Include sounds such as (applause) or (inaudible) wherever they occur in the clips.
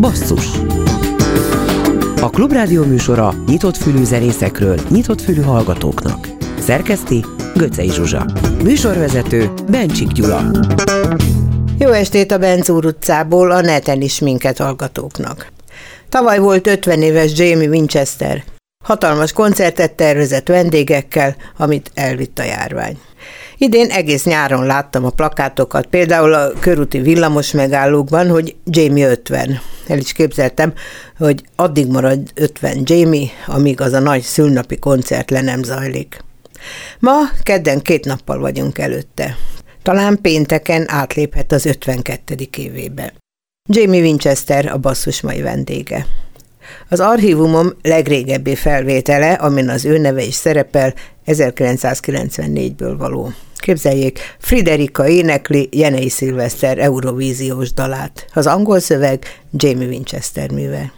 Basszus A Klubrádió műsora nyitott fülű zenészekről, nyitott fülű hallgatóknak. Szerkeszti Göcej Zsuzsa. Műsorvezető Bencsik Gyula. Jó estét a Benzúr utcából a neten is minket hallgatóknak. Tavaly volt 50 éves Jamie Winchester. Hatalmas koncertet tervezett vendégekkel, amit elvitt a járvány. Idén egész nyáron láttam a plakátokat, például a körúti villamos megállókban, hogy Jamie 50. El is képzeltem, hogy addig marad 50 Jamie, amíg az a nagy szülnapi koncert le nem zajlik. Ma kedden két nappal vagyunk előtte. Talán pénteken átléphet az 52. évébe. Jamie Winchester a basszus mai vendége. Az archívumom legrégebbi felvétele, amin az ő neve is szerepel, 1994-ből való. Képzeljék, Friderika énekli Jenei Szilveszter Eurovíziós dalát. Az angol szöveg Jamie Winchester műve.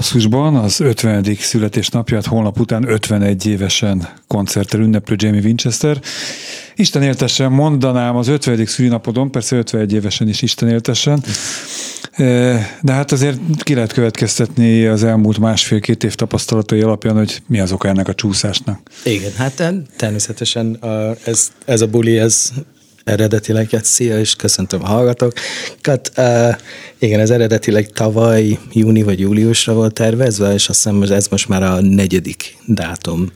Basszusban az 50. születésnapját holnap után 51 évesen koncerttel ünneplő Jamie Winchester. Isten éltessen mondanám az 50. szülinapodon, persze 51 évesen is Isten éltessen, e, de hát azért ki lehet következtetni az elmúlt másfél-két év tapasztalatai alapján, hogy mi az oka ennek a csúszásnak. Igen, hát természetesen ez, ez a buli, ez eredetileg, hát szia, és köszöntöm a hallgatókat. Uh, igen, ez eredetileg tavaly júni vagy júliusra volt tervezve, és azt hiszem, ez most már a negyedik dátum,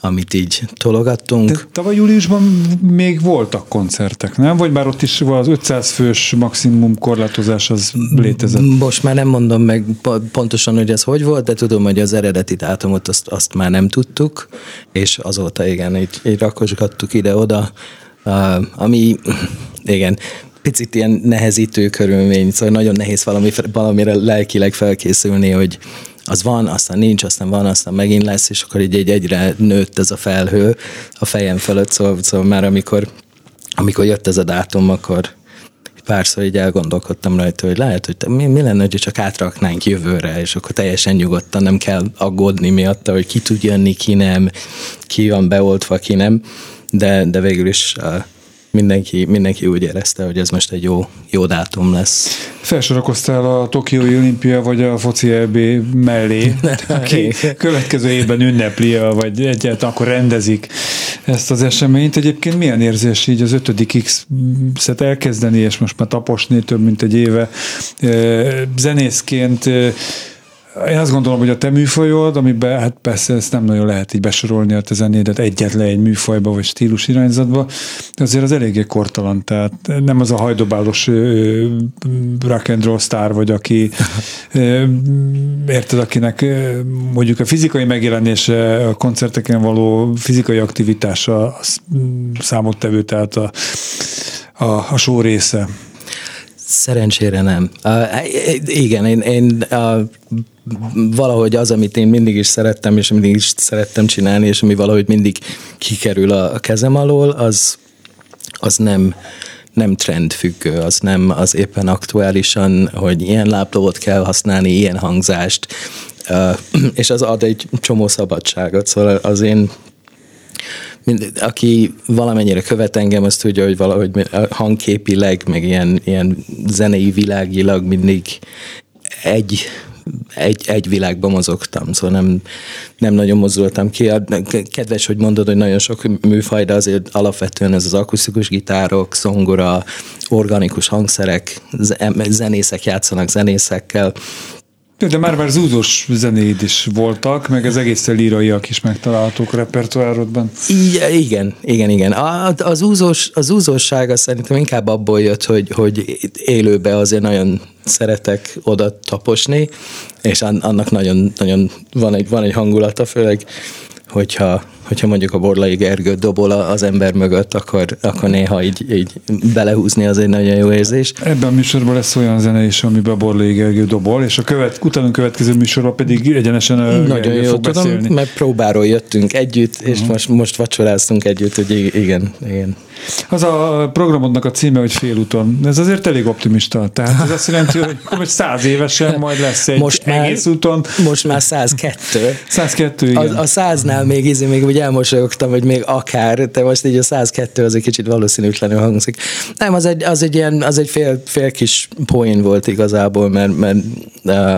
amit így tologattunk. De tavaly júliusban még voltak koncertek, nem? Vagy már ott is az 500 fős maximum korlátozás az létezett? Most már nem mondom meg pontosan, hogy ez hogy volt, de tudom, hogy az eredeti dátumot azt, azt már nem tudtuk, és azóta igen, így, így rakosgattuk ide-oda, ami igen, picit ilyen nehezítő körülmény, szóval nagyon nehéz valami, valamire lelkileg felkészülni, hogy az van, aztán nincs, aztán van, aztán megint lesz, és akkor így, így egyre nőtt ez a felhő a fejem fölött, szóval, szóval már amikor, amikor jött ez a dátum, akkor párszor így elgondolkodtam rajta, hogy lehet, hogy mi, mi lenne, hogy csak átraknánk jövőre, és akkor teljesen nyugodtan nem kell aggódni miatta, hogy ki tud jönni, ki nem, ki van beoltva, ki nem, de, de végül is mindenki, mindenki úgy érezte, hogy ez most egy jó, jó dátum lesz. Felsorakoztál a Tokiói olimpia vagy a foci EB mellé, (laughs) aki következő évben ünnepli, vagy egyáltalán akkor rendezik ezt az eseményt. Egyébként milyen érzés így az ötödik X-et elkezdeni, és most már taposni több mint egy éve zenészként én azt gondolom, hogy a te műfajod, amiben hát persze ezt nem nagyon lehet így besorolni a te zenédet egyetlen egy műfajba vagy stílus irányzatba, de azért az eléggé kortalan, tehát nem az a hajdobálos rock and roll sztár vagy, aki érted, akinek mondjuk a fizikai megjelenése, a koncerteken való fizikai aktivitása számottevő, tehát a, a, a show része. Szerencsére nem. Uh, igen, én, én uh, valahogy az, amit én mindig is szerettem, és mindig is szerettem csinálni, és ami valahogy mindig kikerül a, kezem alól, az, az nem, nem trendfüggő, az nem az éppen aktuálisan, hogy ilyen láplovot kell használni, ilyen hangzást, (clears throat) és az ad egy csomó szabadságot, szóval az én mind, aki valamennyire követ engem, azt tudja, hogy valahogy hangképileg, meg ilyen, ilyen zenei világilag mindig egy egy, egy világban mozogtam, szóval nem, nem nagyon mozdultam ki. Kedves, hogy mondod, hogy nagyon sok műfaj, de azért alapvetően ez az akusztikus gitárok, zongora, organikus hangszerek, zenészek játszanak zenészekkel, de már már zúzós zenéid is voltak, meg az egész líraiak is megtalálhatók a repertoárodban. Igen, igen, igen. Az, úzós, az úzósága szerintem inkább abból jött, hogy, hogy élőbe azért nagyon szeretek oda taposni, és annak nagyon, nagyon van, egy, van egy hangulata, főleg hogyha hogyha mondjuk a Borlai Gergő dobol az ember mögött, akkor, akkor néha így, így belehúzni az egy nagyon jó érzés. Ebben a műsorban lesz olyan zene is, amiben Borlai Gergő dobol, és a követ, utána következő műsorban pedig egyenesen Nagyon jó, fog tudom, beszélni. mert próbáról jöttünk együtt, és uh-huh. most, most vacsoráztunk együtt, hogy igen, igen. Az a programodnak a címe, hogy félúton. Ez azért elég optimista. Tehát ez azt jelenti, hogy most száz évesen majd lesz egy most már, egész úton. Most már 102. 102, igen. A, a száznál még, izé, még úgy elmosolyogtam, hogy még akár, de most így a 102 az egy kicsit valószínűtlenül hangzik. Nem, az egy, az egy ilyen, az egy fél, fél kis poén volt igazából, mert, mert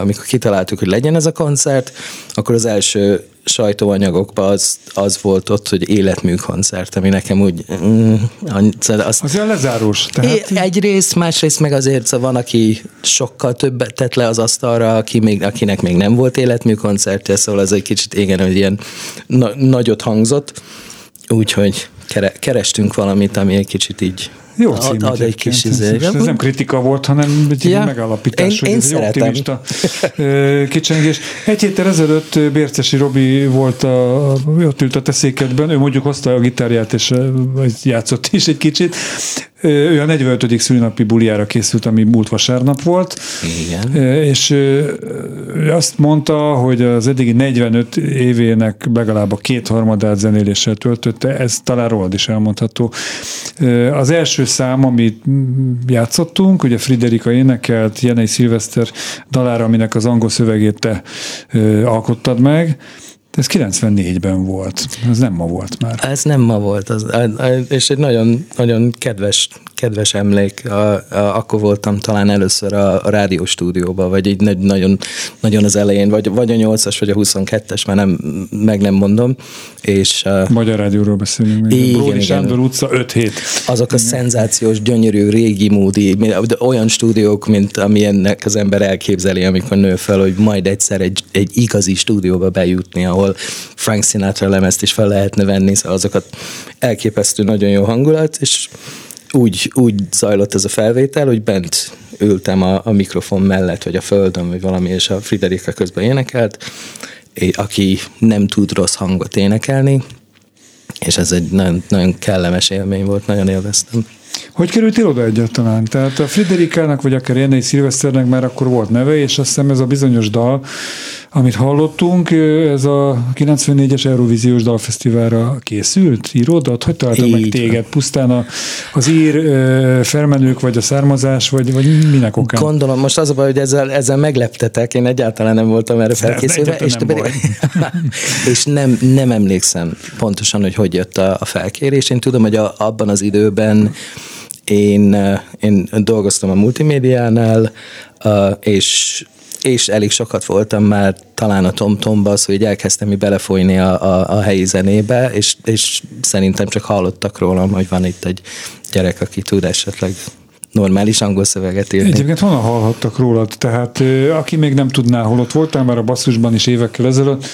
amikor kitaláltuk, hogy legyen ez a koncert, akkor az első sajtóanyagokban az, az volt ott, hogy életmű koncert, ami nekem úgy... Mm, az, azért lezárós. Tehát... Egyrészt, másrészt meg azért szóval van, aki sokkal többet tett le az asztalra, aki még, akinek még nem volt életmű koncertje, szóval ez egy kicsit igen, hogy ilyen na- nagyot hangzott, úgyhogy kerestünk valamit, ami egy kicsit így jó cím ad, ad egy kis izé. Ez nem kritika volt, hanem egy ja. megállapítás, én, hogy én ez szeretem. egy optimista (laughs) kicsengés. Egy héttel ezelőtt Bércesi Robi volt, a, ott ült a teszékedben, ő mondjuk hozta a gitárját, és játszott is egy kicsit. Ő a 45. szülinapi buliára készült, ami múlt vasárnap volt. Igen. És azt mondta, hogy az eddigi 45 évének legalább a kétharmadát zenéléssel töltötte, ez talán rólad is elmondható. Az első szám, amit játszottunk, ugye Friderika énekelt Jenei Szilveszter dalára, aminek az angol szövegét te alkottad meg, de ez 94-ben volt, ez nem ma volt már. Ez nem ma volt, az, és egy nagyon, nagyon kedves kedves emlék, a, a, akkor voltam talán először a, a rádióstúdióban, vagy így nagyon, nagyon az elején, vagy, vagy a 8-as, vagy a 22-es, már nem, meg nem mondom. És, Magyar rádióról beszélünk. Igen, Bródi igen. Sándor utca 5-7. Azok a szenzációs, gyönyörű, régi módi, olyan stúdiók, mint amilyennek az ember elképzeli, amikor nő fel, hogy majd egyszer egy, egy igazi stúdióba bejutni, ahol Frank Sinatra lemezt is fel lehetne venni, szóval azokat elképesztő, nagyon jó hangulat, és úgy, úgy zajlott ez a felvétel, hogy bent ültem a, a mikrofon mellett, vagy a földön, vagy valami, és a Friderika közben énekelt, aki nem tud rossz hangot énekelni, és ez egy nagyon, nagyon kellemes élmény volt, nagyon élveztem. Hogy kerültél oda egyáltalán? Tehát a Friderikának, vagy akár Jennei Szilveszternek már akkor volt neve, és azt hiszem ez a bizonyos dal, amit hallottunk, ez a 94-es Eurovíziós Dalfesztiválra készült, íródat? Hogy találtak meg téged? Pusztán a, az ír felmenők, vagy a származás, vagy, vagy minek okán? Gondolom, most az a baj, hogy ezzel, ezzel megleptetek, én egyáltalán nem voltam erre felkészülve, és, nem pedig, (laughs) és nem, nem emlékszem pontosan, hogy hogy jött a, a felkérés. Én tudom, hogy a, abban az időben én, én dolgoztam a multimédiánál, és és elég sokat voltam már talán a TomTomba az, hogy elkezdtem mi belefolyni a, a, a helyi zenébe, és, és szerintem csak hallottak rólam, hogy van itt egy gyerek, aki tud esetleg normális angol szöveget írni. Egyébként honnan hallhattak rólad? Tehát aki még nem tudná, hol ott voltál már a basszusban is évekkel ezelőtt,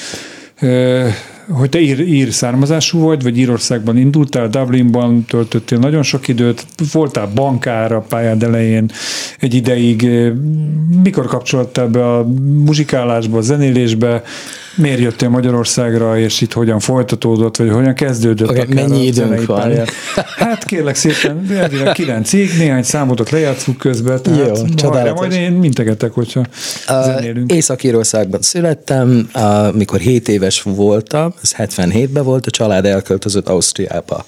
hogy te ír, ír származású vagy, vagy Írországban indultál, Dublinban töltöttél nagyon sok időt, voltál bankár a pályád elején egy ideig. Mikor kapcsoltál be a muzsikálásba, a zenélésbe? Miért jöttél Magyarországra, és itt hogyan folytatódott, vagy hogyan kezdődött okay, mennyi időnk van? Hát kérlek szépen, elvileg kilencig, néhány számotot lejátszunk közben, tehát Jó, csodálatos. majd én mintegetek, hogyha uh, zenélünk. Észak-Írországban születtem, uh, mikor 7 éves voltam, ez 77-ben volt, a család elköltözött Ausztriába.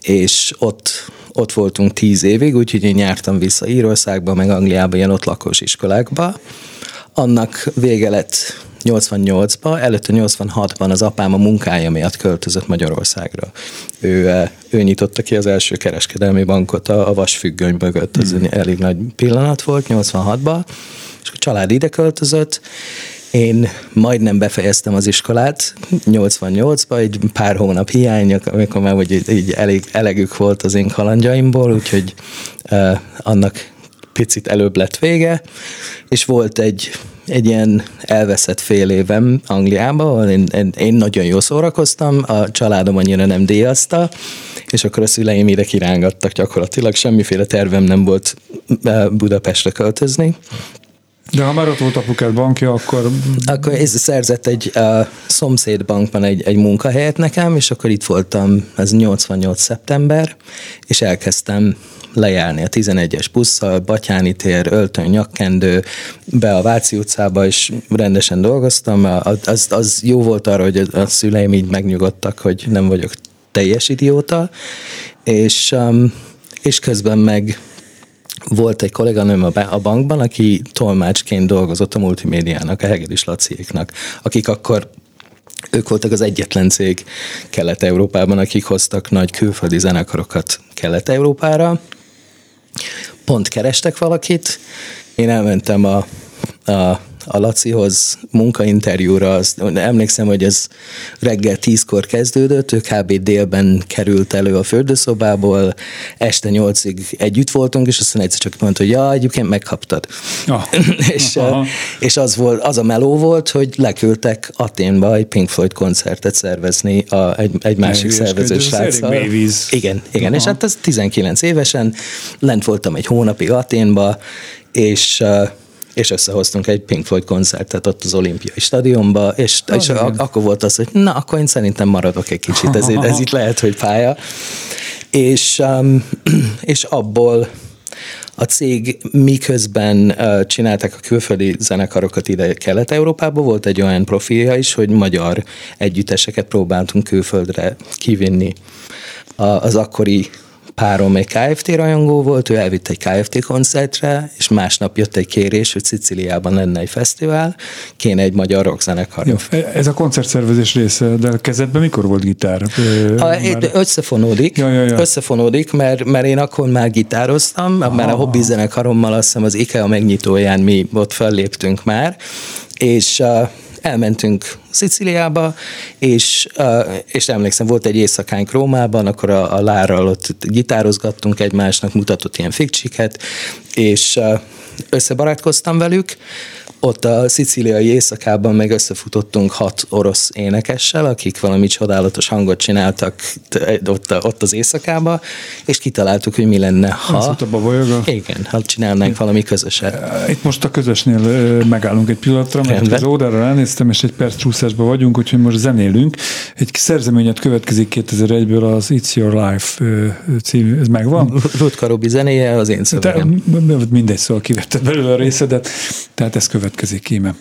És ott ott voltunk tíz évig, úgyhogy én jártam vissza Írországba, meg Angliába, ilyen ott lakós iskolákba. Annak vége lett 88-ba, előtte 86-ban az apám a munkája miatt költözött Magyarországra. Ő, ő nyitotta ki az első kereskedelmi bankot a, a vasfüggöny mögött, ez mm. elég nagy pillanat volt 86-ban, és a család ide költözött, én majdnem befejeztem az iskolát 88-ba, egy pár hónap hiány, amikor már hogy így elég elegük volt az én kalandjaimból, úgyhogy uh, annak picit előbb lett vége, és volt egy, egy ilyen elveszett fél évem Angliában, ahol én, én, nagyon jól szórakoztam, a családom annyira nem díjazta, és akkor a szüleim ide kirángattak gyakorlatilag, semmiféle tervem nem volt Budapestre költözni, de ha már ott volt apukád bankja, akkor... Akkor ez szerzett egy uh, szomszédbankban egy, egy munkahelyet nekem, és akkor itt voltam, ez 88 szeptember, és elkezdtem lejárni a 11-es busszal, Batyáni tér, öltön, nyakkendő, be a Váci utcába, és rendesen dolgoztam. Az, az jó volt arra, hogy a szüleim így megnyugodtak, hogy nem vagyok teljes idióta, és, um, és közben meg volt egy kolléganőm a bankban, aki tolmácsként dolgozott a multimédiának, a Hegedűs Laciéknak, akik akkor ők voltak az egyetlen cég Kelet-Európában, akik hoztak nagy külföldi zenekarokat Kelet-Európára. Pont kerestek valakit, én elmentem a, a a Lacihoz munkainterjúra, azt emlékszem, hogy ez reggel tízkor kezdődött, ő kb. délben került elő a fürdőszobából, este nyolcig együtt voltunk, és aztán egyszer csak mondta, hogy ja, egyébként megkaptad. Oh. (laughs) és, és az, volt, az a meló volt, hogy leküldtek Aténba egy Pink Floyd koncertet szervezni a, egy, egy másik szervező sráccal. Igen, igen, Aha. és hát ez 19 évesen, lent voltam egy hónapig Aténba, és és összehoztunk egy Pink Floyd koncertet ott az olimpiai stadionba, és, oh, és ak- akkor volt az, hogy na, akkor én szerintem maradok egy kicsit, ez, ez itt lehet, hogy pálya. És, um, (clears throat) és abból a cég miközben uh, csinálták a külföldi zenekarokat ide Kelet-Európába, volt egy olyan profilja is, hogy magyar együtteseket próbáltunk külföldre kivinni az akkori párom egy KFT rajongó volt, ő elvitt egy KFT koncertre, és másnap jött egy kérés, hogy Sziciliában lenne egy fesztivál, kéne egy magyar rockzenekar. Jó, ez a koncertszervezés része, de a kezedben mikor volt gitár? A, már... Összefonódik, ja, ja, ja. összefonódik, mert, mert én akkor már gitároztam, ah. mert a hobbi zenekarommal azt hiszem az IKEA megnyitóján mi ott felléptünk már, és elmentünk Sziciliába, és, és emlékszem, volt egy éjszakánk Rómában, akkor a, a Lárral ott gitározgattunk egymásnak, mutatott ilyen fikcsiket, és összebarátkoztam velük, ott a szicíliai éjszakában meg összefutottunk hat orosz énekessel, akik valami csodálatos hangot csináltak ott, ott az éjszakába, és kitaláltuk, hogy mi lenne, ha... Az a babajoga? Igen, ha csinálnánk valami közöset. Itt most a közösnél megállunk egy pillanatra, mert Rendben. az órára ránéztem, és egy perc csúszásban vagyunk, úgyhogy most zenélünk. Egy szerzeményet következik 2001-ből az It's Your Life című, ez megvan? Ruth Karobi zenéje, az én szövegem. De, mindegy, szóval kivetted belőle a részedet, tehát ez következik következik íme.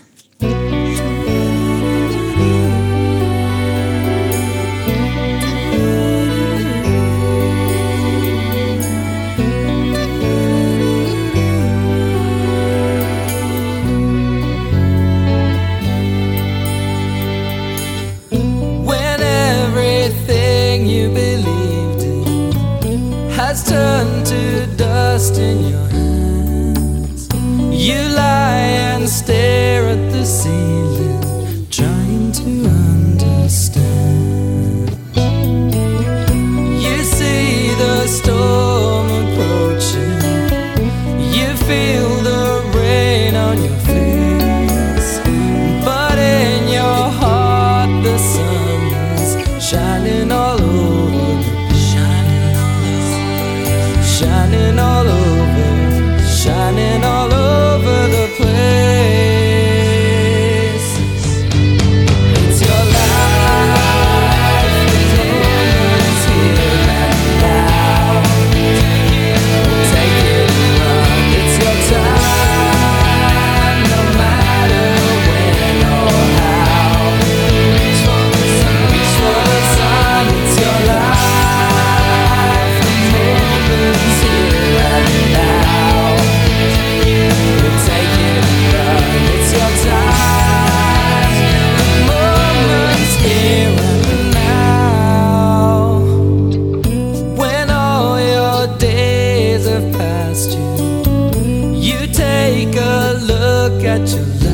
To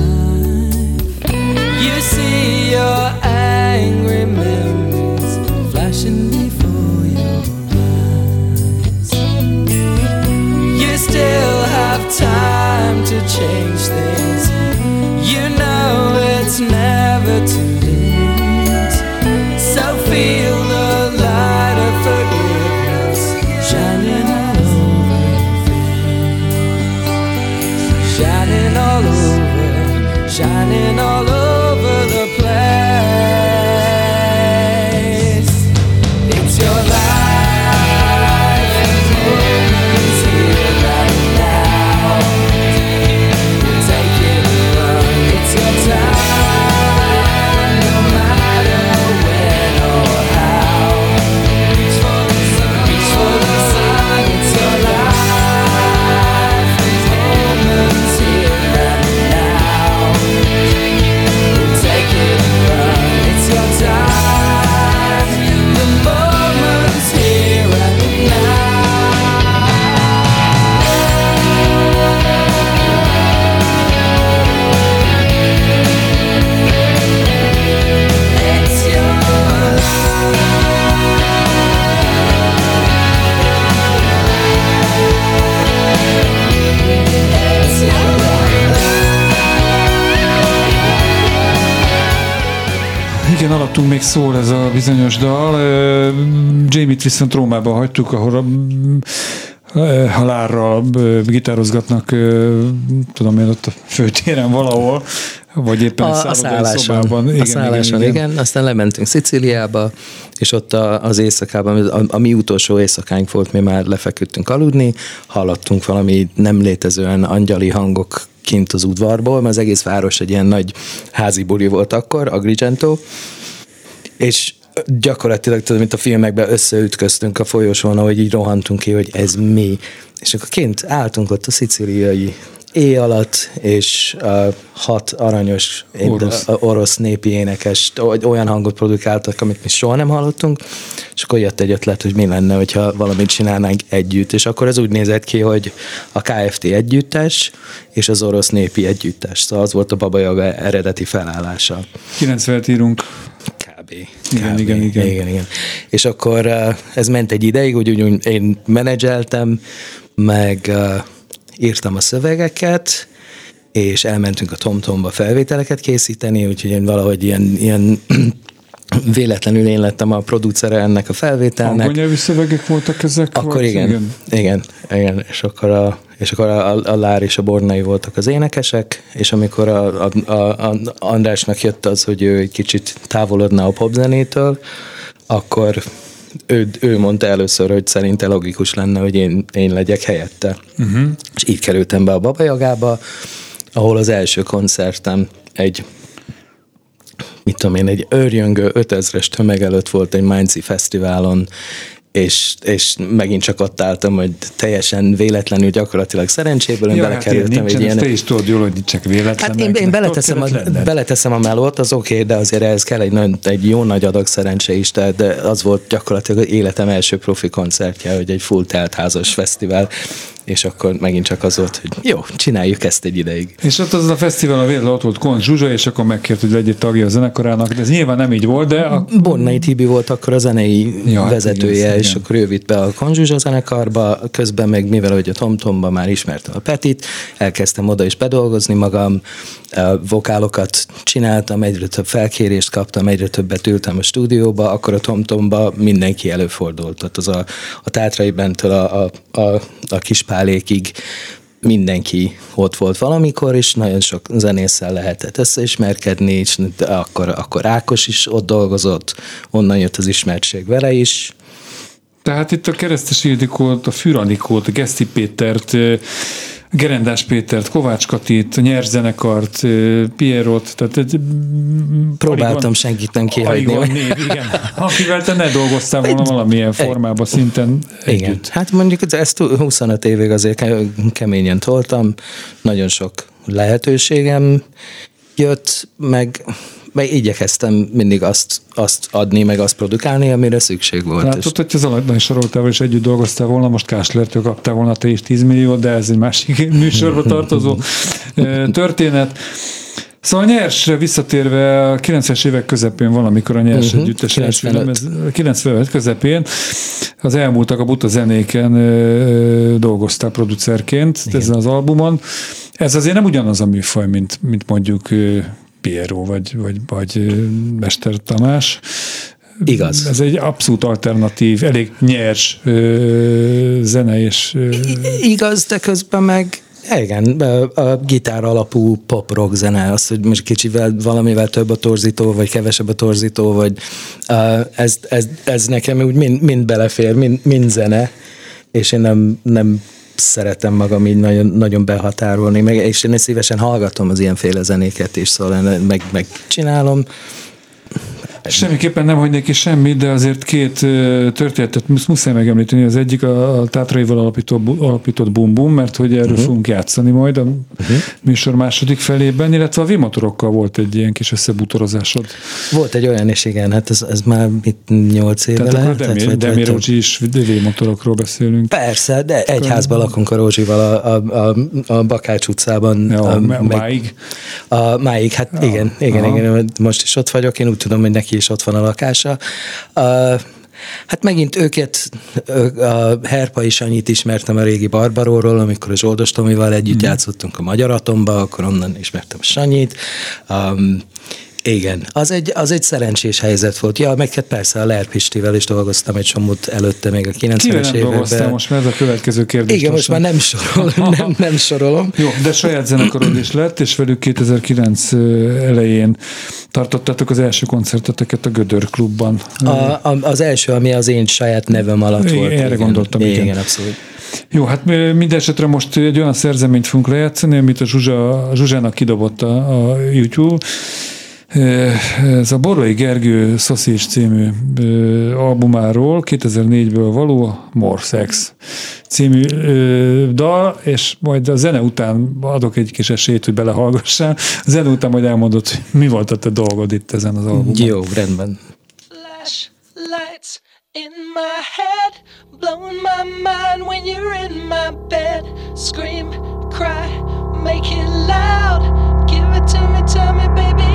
alattunk még szól ez a bizonyos dal. Jamie-t viszont Rómában hagytuk, ahol a halálra gitározgatnak, tudom én ott a főtéren valahol, vagy éppen a, a szálláson, szobában. Igen, a szálláson, igen, igen. igen. Aztán lementünk Szicíliába, és ott a, az éjszakában, a, a mi utolsó éjszakánk volt, mi már lefeküdtünk aludni, hallottunk valami nem létezően angyali hangok kint az udvarból, mert az egész város egy ilyen nagy házi buli volt akkor, Agrigento, és gyakorlatilag tudom, mint a filmekben összeütköztünk a folyosón, ahogy így rohantunk ki, hogy ez mi. És akkor kint álltunk ott a szicíliai éj alatt, és uh, hat aranyos orosz. orosz népi énekes olyan hangot produkáltak, amit mi soha nem hallottunk, és akkor jött egy ötlet, hogy mi lenne, hogyha valamit csinálnánk együtt, és akkor ez úgy nézett ki, hogy a KFT együttes, és az orosz népi együttes, szóval az volt a Baba Yaga eredeti felállása. 90 írunk. Kb. Igen, igen, igen. igen, igen. És akkor ez ment egy ideig, úgy, úgy én menedzseltem, meg írtam a szövegeket, és elmentünk a TomTomba felvételeket készíteni, úgyhogy én valahogy ilyen, ilyen (clears throat) véletlenül én lettem a producere ennek a felvételnek. Angol nyelvű szövegek voltak ezek? Akkor igen, igen, igen, igen, és akkor a, és akkor a, a Lár és a Bornai voltak az énekesek, és amikor a, a, a, a Andrásnak jött az, hogy ő egy kicsit távolodna a popzenétől, akkor ő, ő mondta először, hogy szerinte logikus lenne, hogy én, én legyek helyette. Uh-huh. És így kerültem be a Babajagába, ahol az első koncertem egy mit tudom én, egy őrjöngő 5000-es tömeg előtt volt egy Mainzi fesztiválon, és, és megint csak ott álltam, hogy teljesen véletlenül, gyakorlatilag szerencséből én ja, belekerültem hát egy ilyen... Te is tudod jól, hogy csak véletlen. Hát én, én beleteszem, a, beleteszem a melót, az oké, okay, de azért ez kell egy, nagy, egy jó nagy adag szerencse is, de, de az volt gyakorlatilag életem első profi koncertje, hogy egy full teltházas fesztivál, és akkor megint csak az volt, hogy jó, csináljuk ezt egy ideig. És ott az a fesztivál a véletlen ott volt Kont Zsuzsa, és akkor megkért, hogy legyél tagja a zenekarának, de ez nyilván nem így volt, de... A... Bonnai Tibi volt akkor a zenei ja, hát vezetője, igen, és igen. akkor ő vitt be a Kont Zsuzsa zenekarba, közben meg mivel, hogy a TomTomba már ismertem a Petit, elkezdtem oda is bedolgozni magam, vokálokat csináltam, egyre több felkérést kaptam, egyre többet ültem a stúdióba, akkor a TomTomba mindenki előfordult. Tehát az a, a Tátrai Bentől a, a, a, a Kispálékig mindenki ott volt valamikor, és nagyon sok zenésszel lehetett összeismerkedni, és akkor, akkor Ákos is ott dolgozott, onnan jött az ismertség vele is. Tehát itt a Keresztes Ildikót, a Füranikót, a Geszti Pétert, Gerendás Pétert, Kovács Katit, Nyerzenekart, Pierrot, tehát egy, Próbáltam senkit nem kihagyni. Név, igen. Akivel te ne dolgoztál volna valamilyen formában, szinten Igen. Együtt. Hát mondjuk ezt 25 évig azért keményen toltam, nagyon sok lehetőségem jött, meg meg igyekeztem mindig azt, azt adni, meg azt produkálni, amire szükség volt. Hát tudod, hogy az Alagdai Saroltával is együtt dolgoztál volna, most Káslertől kaptál volna te is 10 millió, de ez egy másik (laughs) műsorba tartozó történet. Szóval nyers visszatérve a 90-es évek közepén valamikor a nyers uh-huh, együttes 95. 95 közepén az elmúltak a buta zenéken dolgoztál producerként Igen. ezen az albumon. Ez azért nem ugyanaz a műfaj, mint, mint mondjuk Piero vagy, vagy, vagy Mester Tamás. Igaz. Ez egy abszolút alternatív, elég nyers ö, zene és... Ö... Igaz, de közben meg igen, a gitár alapú pop-rock zene, az, hogy most kicsivel valamivel több a torzító, vagy kevesebb a torzító, vagy uh, ez, ez, ez nekem úgy mind, mind belefér, mind, mind zene, és én nem, nem szeretem magam így nagyon, nagyon behatárolni, meg, és én szívesen hallgatom az ilyenféle zenéket is, szóval meg, meg csinálom. Semmiképpen nem hagynék ki semmit, de azért két történetet muszáj megemlíteni. Az egyik a, Tátraival alapított, alapított Bum Bum, mert hogy erről uh-huh. fogunk játszani majd a uh-huh. műsor második felében, illetve a V-motorokkal volt egy ilyen kis összebutorozásod. Volt egy olyan is, igen, hát ez, ez már itt nyolc éve Tehát lehet. Tehát, Demir Rózsi is V-motorokról beszélünk. Persze, de egy házban lakunk a Rózsival a, a, a, a Bakács utcában. Ja, a, máig? A, máig, hát ja, igen, igen, igen, most is ott vagyok, én úgy tudom, hogy neki neki is ott van a lakása. Hát megint őket, a Herpa is annyit ismertem a régi Barbaróról, amikor a Zsoldos Tomival együtt mm. játszottunk a Magyar Atomba, akkor onnan ismertem Sanyit. Um, igen, az egy, az egy szerencsés helyzet volt. Ja, meg hát persze a Ler Pistivel is dolgoztam egy csomót előtte, még a 90-es években. most már ez a következő kérdés. Igen, most már nem sorolom, (laughs) nem, nem sorolom. Jó, de saját zenekarod is lett, és velük 2009 elején tartottátok az első koncerteteket a Gödör klubban. A, a, az első, ami az én saját nevem alatt igen, volt. Erre igen, gondoltam, igen. Igen, abszolút. Jó, hát mindesetre most egy olyan szerzeményt fogunk lejátszani, amit a, Zsuzsa, a Zsuzsának kidobott a, a YouTube, Ez a Borlai Gergő Sausage című albumáról 2004-ből való More Sex című dal, és majd a zene után adok egy kis esélyt, hogy belehallgassál. A zene után majd elmondod, hogy mi volt a te dolgod itt ezen az albumon. Jó, rendben. lights in my head, blowing my mind when you're in my bed. Scream, cry, make it loud. Give it to me, tell me, baby,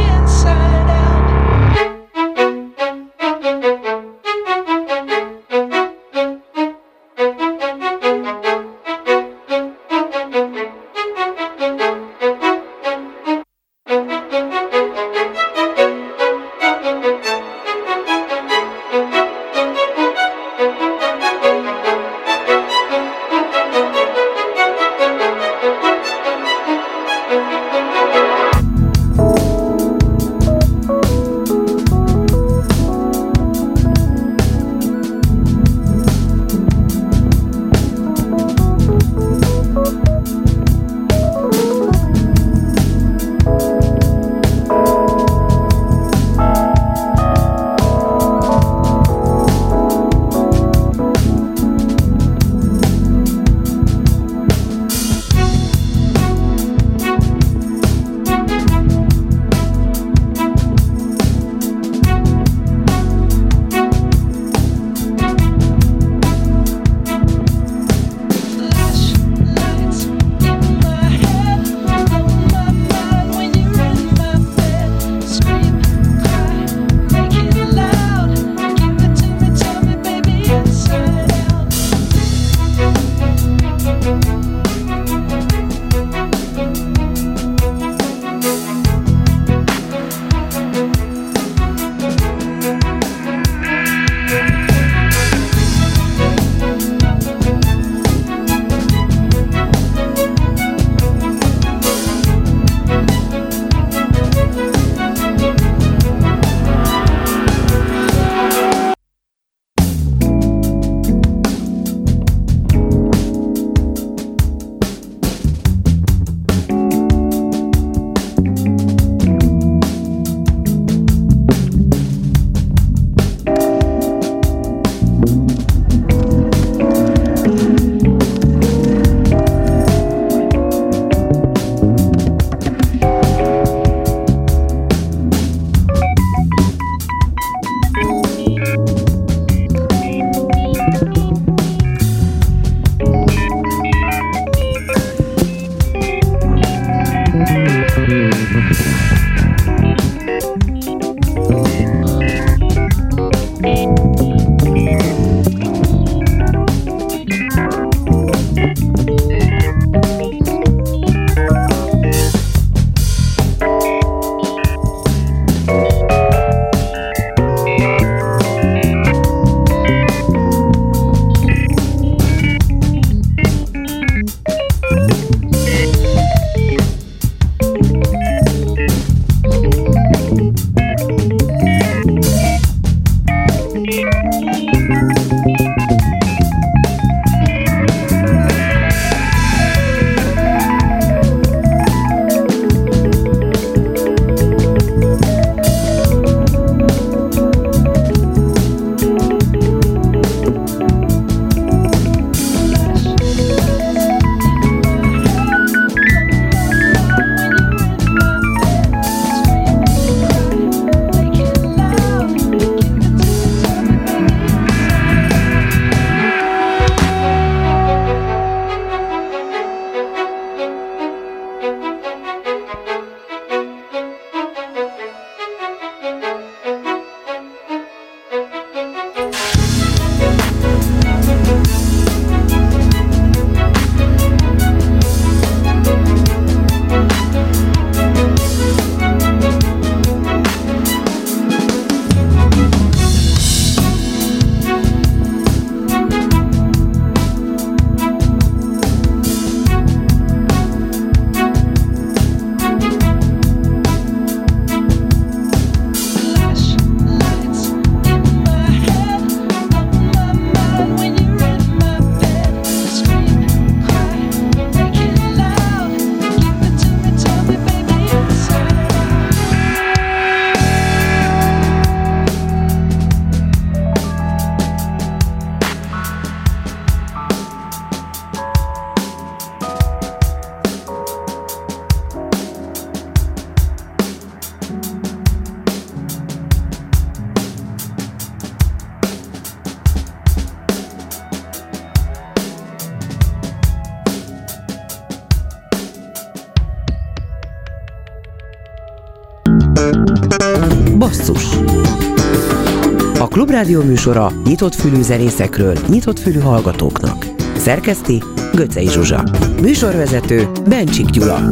Klubrádió műsora nyitott fülű zenészekről, nyitott fülű hallgatóknak. Szerkeszti Göcej Zsuzsa. Műsorvezető Bencsik Gyula.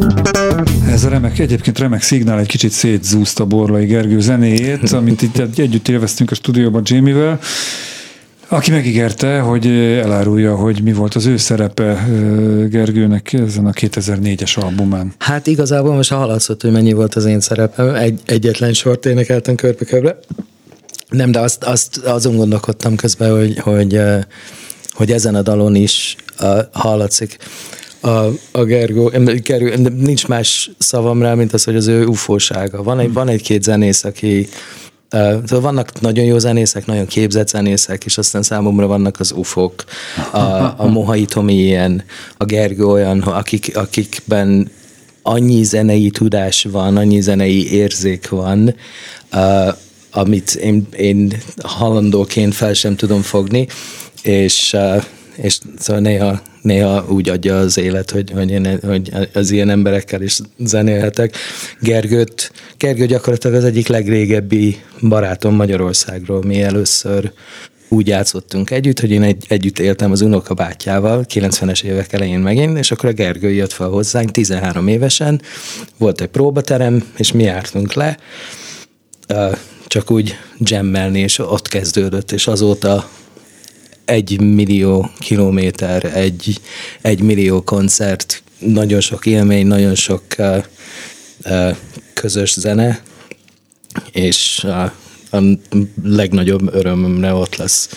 Ez a remek, egyébként remek szignál egy kicsit szétzúzta Borlai Gergő zenéjét, amit itt együtt élveztünk a stúdióban Jamie-vel. Aki megígérte, hogy elárulja, hogy mi volt az ő szerepe Gergőnek ezen a 2004-es albumán. Hát igazából most hallatszott, hogy mennyi volt az én szerepem. Egy, egyetlen sort énekeltem körbe-körbe. Nem, de azt, azt azon gondolkodtam közben, hogy, hogy, hogy ezen a dalon is hallatszik a, a Gergő, Gergő, nincs más szavam rá, mint az, hogy az ő ufósága. Van egy, van egy-két zenész, aki, Szóval vannak nagyon jó zenészek, nagyon képzett zenészek, és aztán számomra vannak az ufok. A, a Mohai Tomi ilyen, a Gergő olyan, akik, akikben annyi zenei tudás van, annyi zenei érzék van, amit én, én halandóként fel sem tudom fogni, és, uh, és szóval néha néha úgy adja az élet, hogy, hogy, én, hogy az ilyen emberekkel is zenélhetek. Gergőt, Gergő gyakorlatilag az egyik legrégebbi barátom Magyarországról. Mi először úgy játszottunk együtt, hogy én egy, együtt éltem az unokabátyjával, 90-es évek elején megint, és akkor a Gergő jött fel hozzánk 13 évesen, volt egy próbaterem, és mi jártunk le, csak úgy jammelni, és ott kezdődött, és azóta egy millió kilométer, egy, egy millió koncert, nagyon sok élmény, nagyon sok uh, uh, közös zene, és uh, a legnagyobb örömömre ott lesz,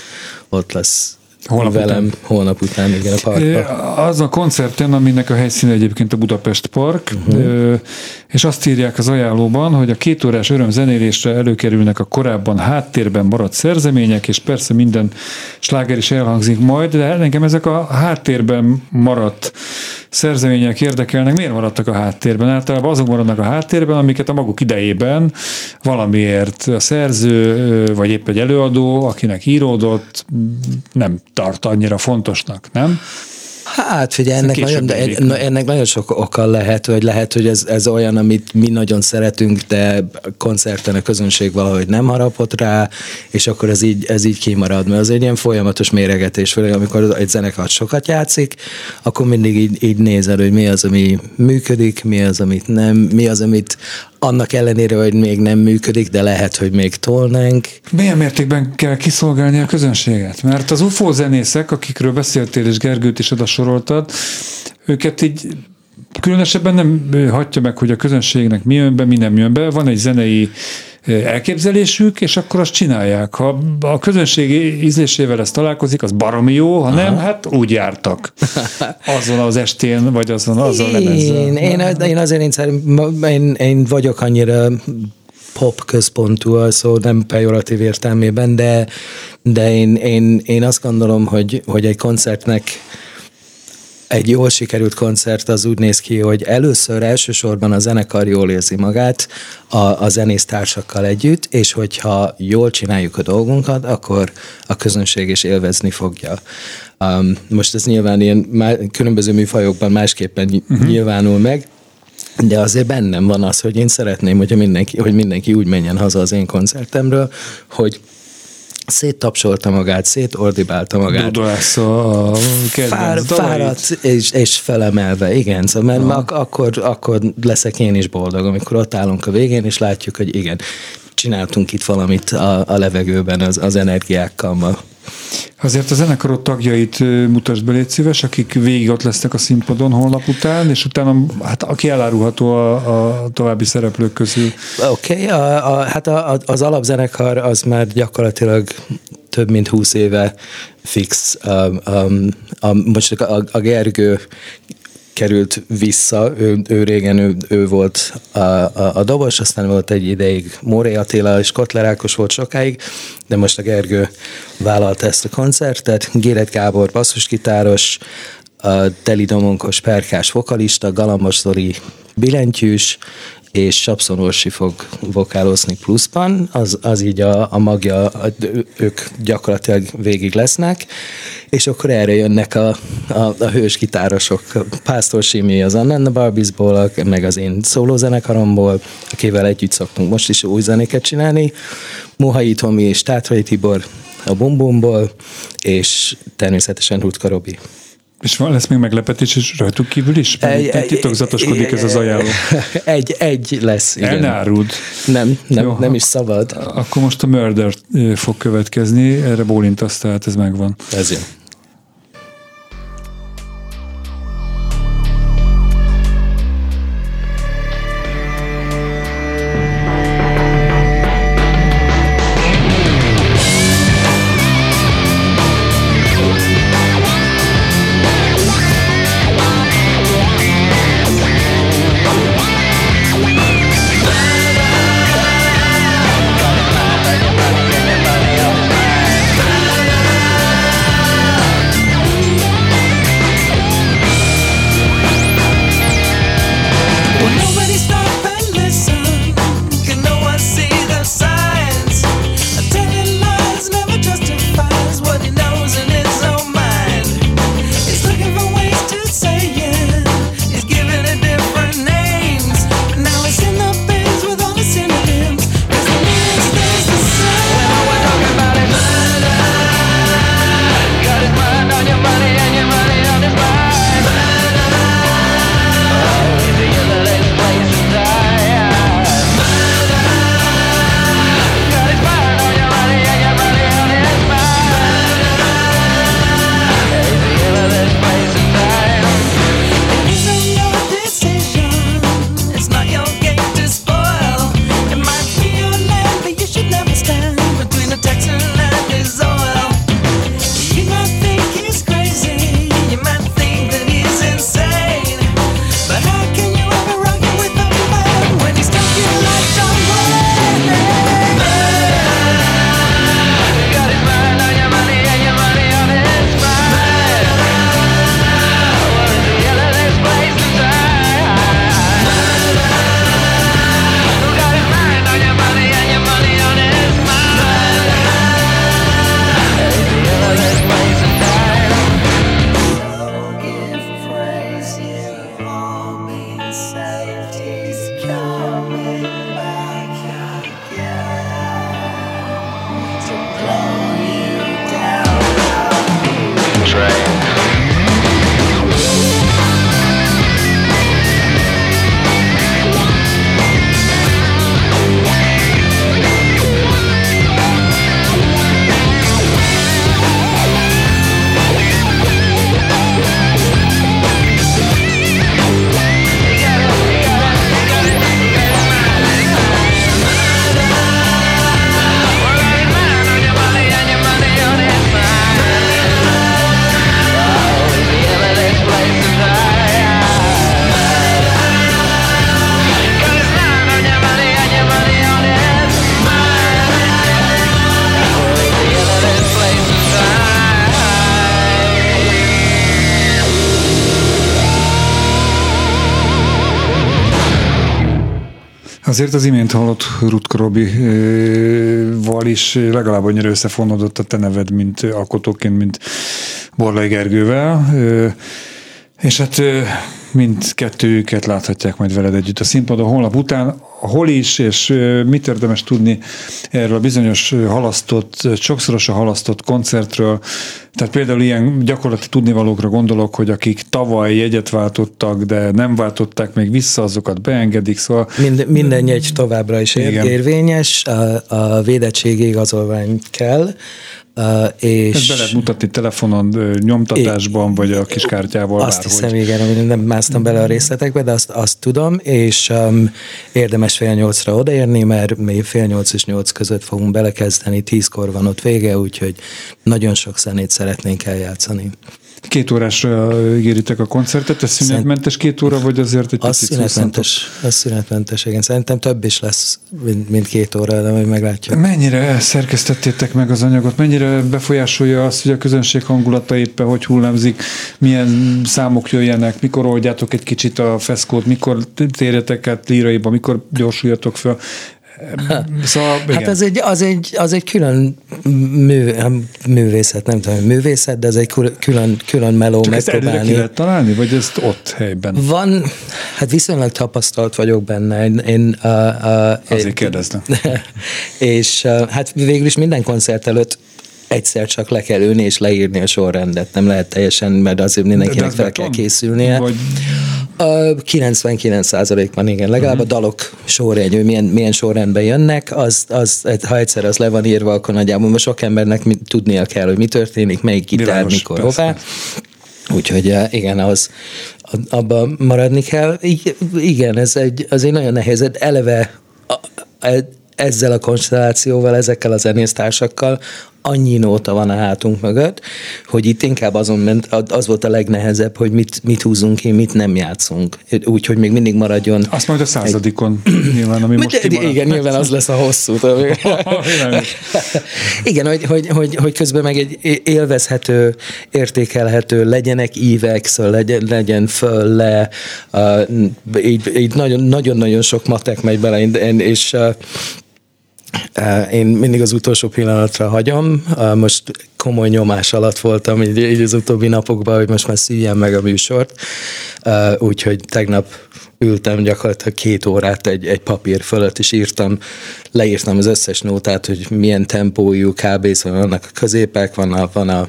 ott lesz Holnap velem után. holnap után, igen, a parkban. Az a koncerten, aminek a helyszíne egyébként a Budapest Park, uh-huh. és azt írják az ajánlóban, hogy a két órás örömzenélésre előkerülnek a korábban háttérben maradt szerzemények, és persze minden sláger is elhangzik majd, de engem ezek a háttérben maradt szerzemények érdekelnek, miért maradtak a háttérben? Általában azok maradnak a háttérben, amiket a maguk idejében valamiért a szerző, vagy épp egy előadó, akinek íródott, nem tart annyira fontosnak, nem? Hát figyelj, ennek nagyon, de ennek nagyon sok oka lehet, hogy lehet, hogy ez, ez olyan, amit mi nagyon szeretünk, de koncerten a közönség valahogy nem harapott rá, és akkor ez így, ez így kimarad, mert az egy ilyen folyamatos méregetés, főleg amikor egy zenekar sokat játszik, akkor mindig így, így nézel, hogy mi az, ami működik, mi az, amit nem, mi az, amit annak ellenére, hogy még nem működik, de lehet, hogy még tolnánk. Milyen mértékben kell kiszolgálni a közönséget? Mert az UFO zenészek, akikről beszéltél, és Gergőt is oda soroltad, őket így különösebben nem hagyja meg, hogy a közönségnek mi jön be, mi nem jön be. Van egy zenei elképzelésük, és akkor azt csinálják. Ha a közönség ízlésével ez találkozik, az baromi jó, ha nem, Aha. hát úgy jártak. (laughs) Azon az estén, vagy azon, azon lemezzel. Én, én, én azért én, én, én vagyok annyira pop központú, szó nem pejoratív értelmében, de, de én, én, én azt gondolom, hogy, hogy egy koncertnek egy jól sikerült koncert az úgy néz ki, hogy először elsősorban a zenekar jól érzi magát a, a zenésztársakkal együtt, és hogyha jól csináljuk a dolgunkat, akkor a közönség is élvezni fogja. Um, most ez nyilván ilyen má, különböző műfajokban másképpen uh-huh. nyilvánul meg, de azért bennem van az, hogy én szeretném, hogy mindenki, hogy mindenki úgy menjen haza az én koncertemről, hogy széttapsolta magát, szétordibálta magát. Dudolász a Fár, Fáradt és, és felemelve, igen. Szóval, mert ak- akkor, akkor leszek én is boldog, amikor ott állunk a végén, és látjuk, hogy igen, csináltunk itt valamit a, a levegőben az, az energiákkal ma. Azért a zenekarod tagjait mutasd be, légy szíves, akik végig ott lesznek a színpadon holnap után, és utána, hát aki elárulható a, a további szereplők közül. Oké, okay, a, a, hát a, az alapzenekar az már gyakorlatilag több mint húsz éve fix. A, a, a, most a, a Gergő került vissza, ő, ő régen ő, ő volt a, a, a dobos, aztán volt egy ideig Móré Attila és Kotler Ákos volt sokáig, de most a Gergő vállalta ezt a koncertet, Géret Gábor basszusgitáros, a Teli Domonkos perkás vokalista, Galambos Zoli billentyűs, és Sapszon Orsi fog vokálozni pluszban, az, az így a, a magja, a, ők gyakorlatilag végig lesznek, és akkor erre jönnek a, a, a hős gitárosok. Pásztor Simi az Anna Barbizból, meg az én szólózenekaromból, akivel együtt szoktunk most is új zenéket csinálni. Muhai Tomi és Tátrai Tibor a Bumbumból, és természetesen Rutka Robi. És van, lesz még meglepetés is rajtuk kívül is? Egy, titokzatoskodik ez az ajánló. (laughs) Egy, egy lesz, igen. El ne áruld. Nem, nem, Jó, nem is szabad. Akkor most a Murder fog következni, erre bólintasz, tehát ez megvan. Ez jön. Azért az imént hallott Rutka Robi-val is legalább annyira összefonódott a te neved, mint alkotóként, mint Borlai Gergővel. És hát mindkettőjüket láthatják majd veled együtt a színpadon holnap után. Hol is, és mit érdemes tudni erről a bizonyos halasztott, sokszorosan halasztott koncertről. Tehát például ilyen gyakorlati tudnivalókra gondolok, hogy akik tavaly jegyet váltottak, de nem váltották még vissza, azokat beengedik, szóval... Mind, minden jegy továbbra is ér, érvényes, a, a védettségi igazolvány kell, Uh, és be lehet mutatni telefonon, nyomtatásban, é, vagy a kiskártyával. Azt bárhogy. hiszem, igen, nem másztam bele a részletekbe, de azt, azt tudom, és um, érdemes fél nyolcra odaérni, mert mi fél nyolc és nyolc között fogunk belekezdeni, tízkor van ott vége, úgyhogy nagyon sok zenét szeretnénk eljátszani. Két órásra ígéritek a koncertet, ez szünetmentes két óra, vagy azért egy az szünetmentes, az szünetmentes, igen. Szerintem több is lesz, mint, mint két óra, de majd meglátjuk. Mennyire szerkesztettétek meg az anyagot? Mennyire befolyásolja azt, hogy a közönség hangulata éppen hogy hullámzik, milyen számok jöjjenek, mikor oldjátok egy kicsit a feszkót, mikor térjetek át líraiba, mikor gyorsuljatok fel? Szóval, hát igen. Hát az egy, az egy, az egy külön mű, művészet, nem tudom, művészet, de ez egy külön, külön meló Csak megpróbálni. Ezt lehet találni, vagy ezt ott helyben? Van, hát viszonylag tapasztalt vagyok benne. Én, én, uh, uh, Azért kérdeztem. (laughs) és hát végül is minden koncert előtt egyszer csak le kell ülni és leírni a sorrendet. Nem lehet teljesen, mert azért mindenkinek fel kell készülnie. Vagy... 99%-ban igen, legalább uh-huh. a dalok sorrendje, hogy milyen, milyen sorrendben jönnek, az, az, ha egyszer az le van írva, akkor nagyjából most sok embernek tudnia kell, hogy mi történik, melyik gitár, Bilágos, mikor, persze. hová. Úgyhogy igen, az, abban maradni kell. Igen, ez egy, az egy nagyon nehéz, eleve ezzel a konstellációval, ezekkel a zenésztársakkal annyi nóta van a hátunk mögött, hogy itt inkább azon ment, az volt a legnehezebb, hogy mit, mit húzunk ki, mit nem játszunk. Úgyhogy még mindig maradjon. Azt majd a századikon egy... (clears throat) nyilván, ami most de, Igen, nyilván az lesz a hosszú. (laughs) (laughs) igen, hogy, hogy, hogy, hogy közben meg egy élvezhető, értékelhető, legyenek ívek, szóval legyen, legyen föl, le, uh, így, így nagyon, nagyon-nagyon sok matek megy bele, és uh, én mindig az utolsó pillanatra hagyom. Most komoly nyomás alatt voltam így, így az utóbbi napokban, hogy most már szűjjem meg a műsort. Úgyhogy tegnap ültem gyakorlatilag két órát egy, egy papír fölött, és írtam, leírtam az összes nótát, hogy milyen tempójú kb. szóval vannak a középek, van a, van a,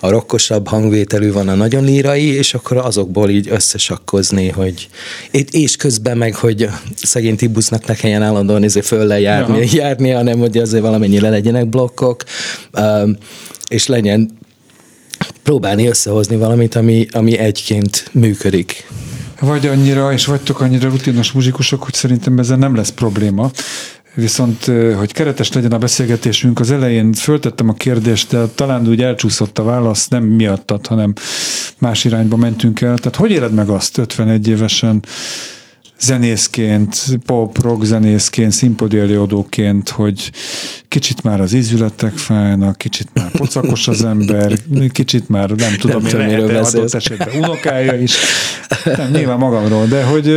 a rokkosabb hangvételű, van a nagyon lírai, és akkor azokból így összesakkozni, hogy és közben meg, hogy szegény Tibusznak ne kelljen állandóan ezért föl lejárni, járni, hanem hogy azért valamennyire legyenek blokkok, és legyen próbálni összehozni valamit, ami, ami egyként működik vagy annyira, és vagytok annyira rutinos muzsikusok, hogy szerintem ezzel nem lesz probléma. Viszont, hogy keretes legyen a beszélgetésünk, az elején föltettem a kérdést, de talán úgy elcsúszott a válasz, nem miattad, hanem más irányba mentünk el. Tehát hogy éled meg azt 51 évesen, zenészként, pop, rock zenészként, színpadi előadóként, hogy kicsit már az ízületek fájnak, kicsit már pocakos az ember, kicsit már nem tudom, nem mi lehet, adott esetben unokája is. Nem, nyilván magamról, de hogy,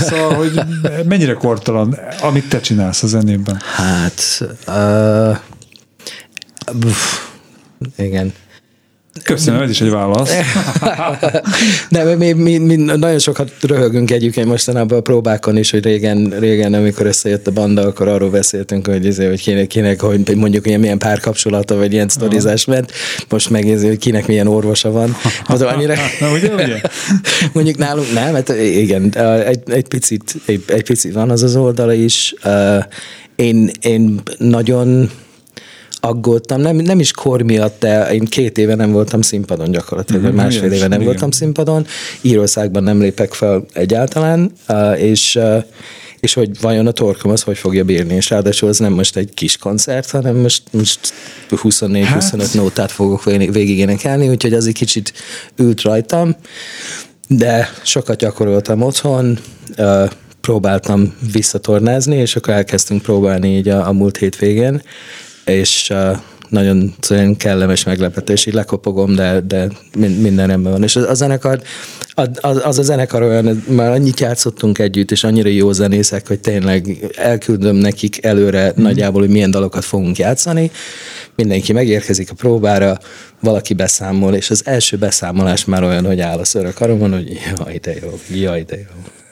szóval, hogy mennyire kortalan, amit te csinálsz a zenében? Hát, uh, igen. Köszönöm, ez is egy válasz. (laughs) Nem, mi, mi, mi, nagyon sokat röhögünk egyébként mostanában a próbákon is, hogy régen, régen amikor összejött a banda, akkor arról beszéltünk, hogy, ezért, hogy kinek, kinek, hogy mondjuk ilyen milyen párkapcsolata, vagy ilyen sztorizás ment, most megnézi, hogy kinek milyen orvosa van. Mondom, annyira... (laughs) Na, ugye, ugye? (laughs) mondjuk nálunk nem, hát igen, egy, egy, picit, egy, egy picit van az az oldala is. Én, én nagyon aggódtam, nem, nem is kor miatt, de én két éve nem voltam színpadon gyakorlatilag, mm-hmm, másfél éve nem igen. voltam színpadon, Írországban nem lépek fel egyáltalán, és és hogy vajon a torkom az hogy fogja bírni, és ráadásul az nem most egy kis koncert, hanem most, most 24-25 hát. nótát fogok végig énekelni, úgyhogy az egy kicsit ült rajtam, de sokat gyakoroltam otthon, próbáltam visszatornázni, és akkor elkezdtünk próbálni így a, a múlt hétvégén, és nagyon kellemes meglepetés, így lekopogom, de, de minden rendben van. És a, a zenekar, az, az a zenekar olyan, már annyit játszottunk együtt, és annyira jó zenészek, hogy tényleg elküldöm nekik előre mm. nagyjából, hogy milyen dalokat fogunk játszani. Mindenki megérkezik a próbára, valaki beszámol, és az első beszámolás már olyan, hogy áll a karomon, hogy jaj, de jó, jaj, de jó.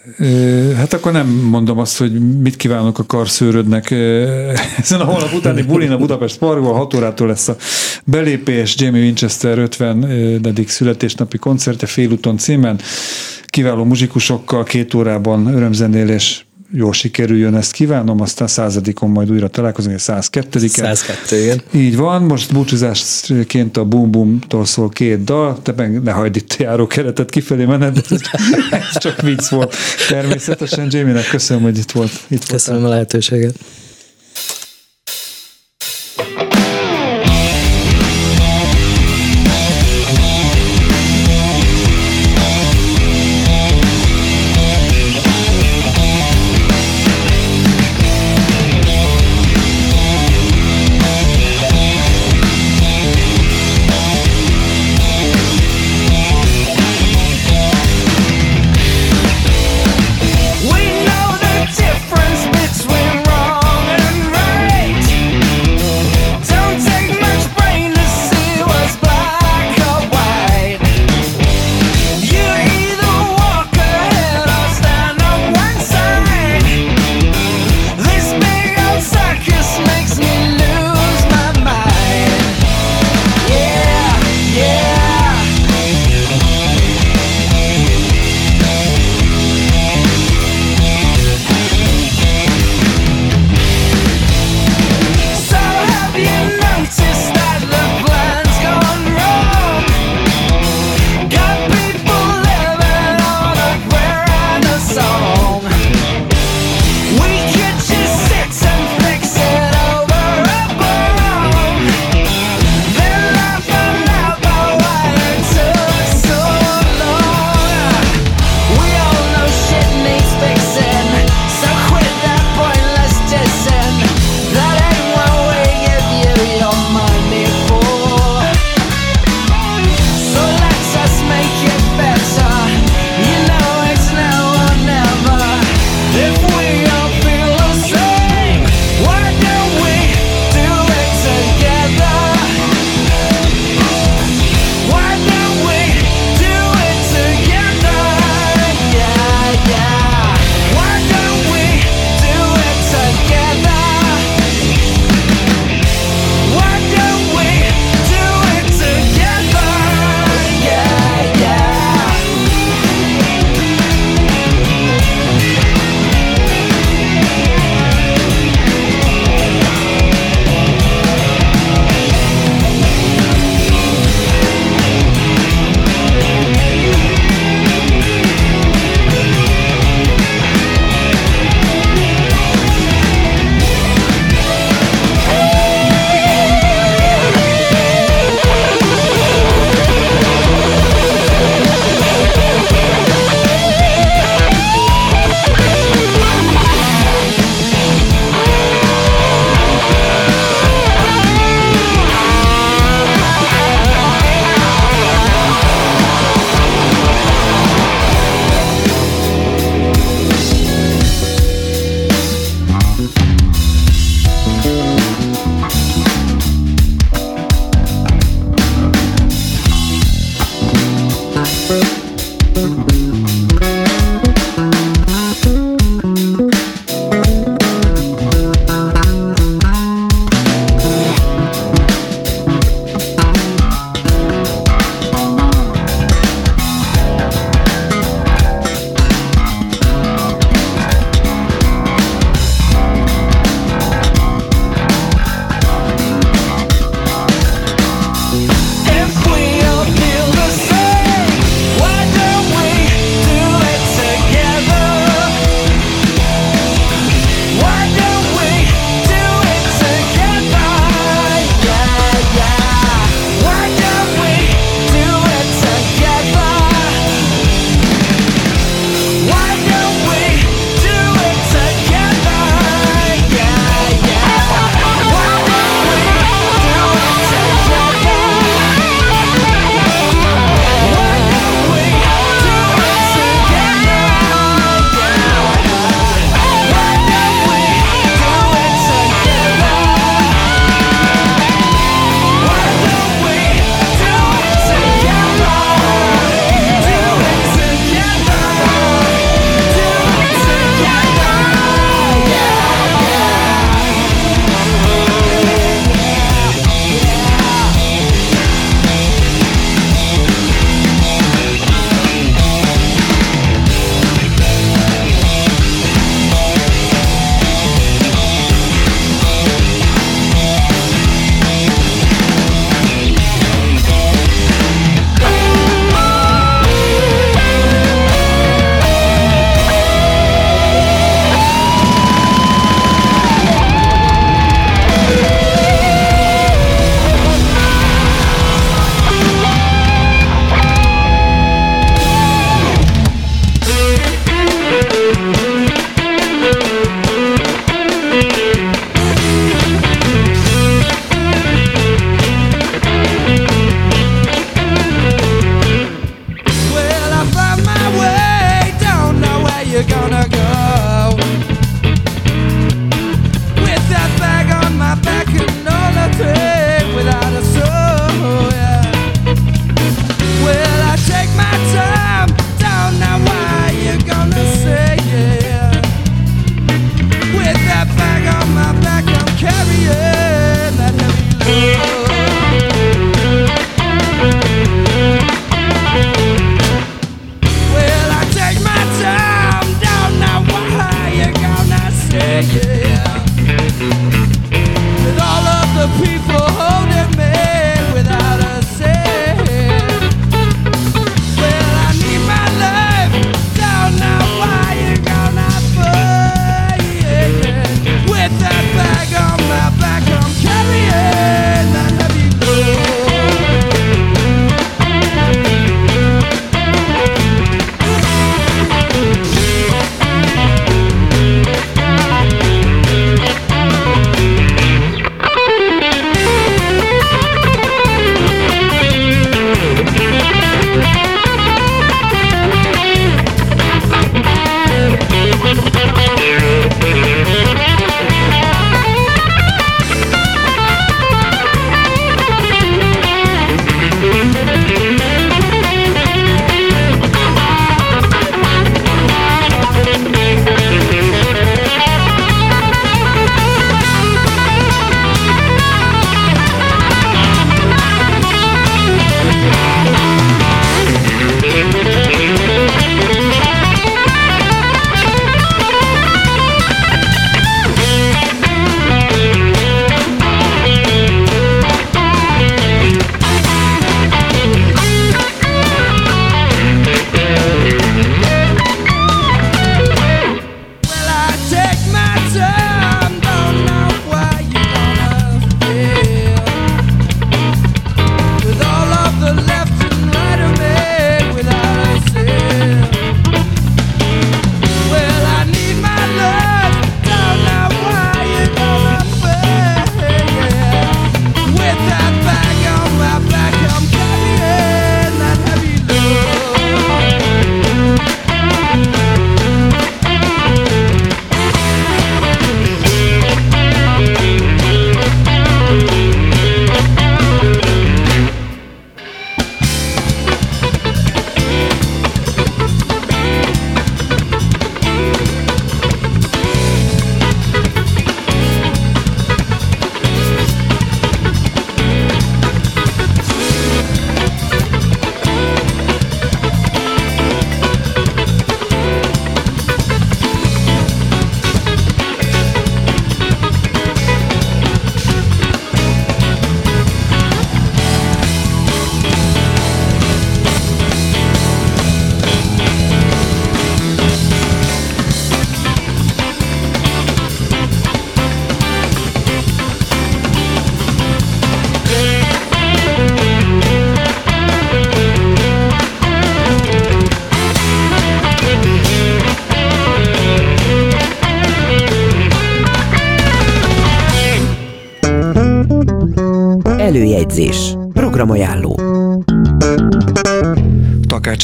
Hát akkor nem mondom azt, hogy mit kívánok a karszőrödnek. (laughs) Ezen a holnap utáni bulin a Budapest Parkban 6 órától lesz a belépés Jamie Winchester 50. születésnapi koncertje félúton címen. Kiváló muzsikusokkal két órában örömzenélés jól sikerüljön, ezt kívánom, aztán századikon majd újra találkozunk, 102 102, igen. Így van, most búcsúzásként a Boom Boom-tól szól két dal, te meg ne hagyd itt járó keretet kifelé mened, ez, ez csak vicc volt. Természetesen Jamie-nek köszönöm, hogy itt volt. Itt köszönöm voltál. a lehetőséget.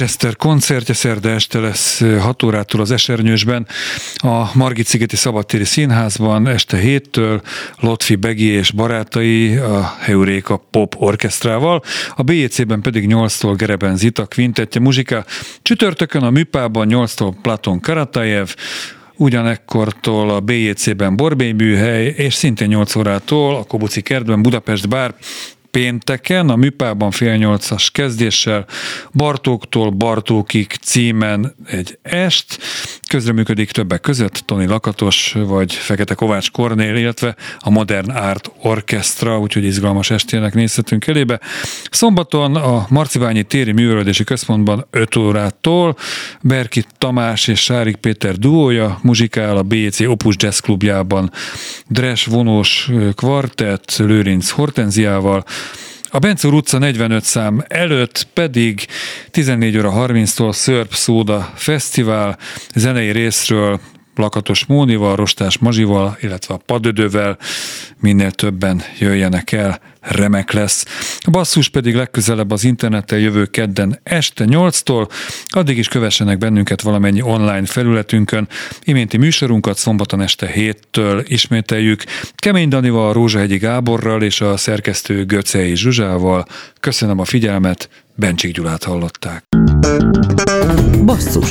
Takács Eszter koncertje szerda este lesz 6 órától az Esernyősben, a Margit Szigeti Szabadtéri Színházban este héttől Lotfi Begi és barátai a Heuréka Pop Orkesztrával, a BJC-ben pedig 8-tól Gereben Zita Quintettje muzsika, csütörtökön a Műpában 8-tól Platon Karatajev, ugyanekkortól a BJC-ben Borbély műhely, és szintén 8 órától a Kobuci kertben Budapest bár pénteken, a műpában fél nyolcas kezdéssel, Bartóktól Bartókig címen egy est, közreműködik többek között Toni Lakatos vagy Fekete Kovács Kornél, illetve a Modern Art Orchestra, úgyhogy izgalmas estének nézhetünk elébe. Szombaton a Marcibányi Téri Művelődési Központban 5 órától Berki Tamás és Sárik Péter duója muzsikál a BC Opus Jazz Klubjában Dres vonós kvartett Lőrinc Hortenziával, a Bencúr utca 45 szám előtt pedig 14 óra 30-tól Szörp Szóda Fesztivál zenei részről Lakatos Mónival, Rostás Mazsival, illetve a Padödővel minél többen jöjjenek el, remek lesz. A basszus pedig legközelebb az interneten jövő kedden este 8-tól, addig is kövessenek bennünket valamennyi online felületünkön. Iménti műsorunkat szombaton este 7-től ismételjük. Kemény Danival, Rózsahegyi Gáborral és a szerkesztő Göcei Zsuzsával. Köszönöm a figyelmet, Bencsik Gyulát hallották. Basszus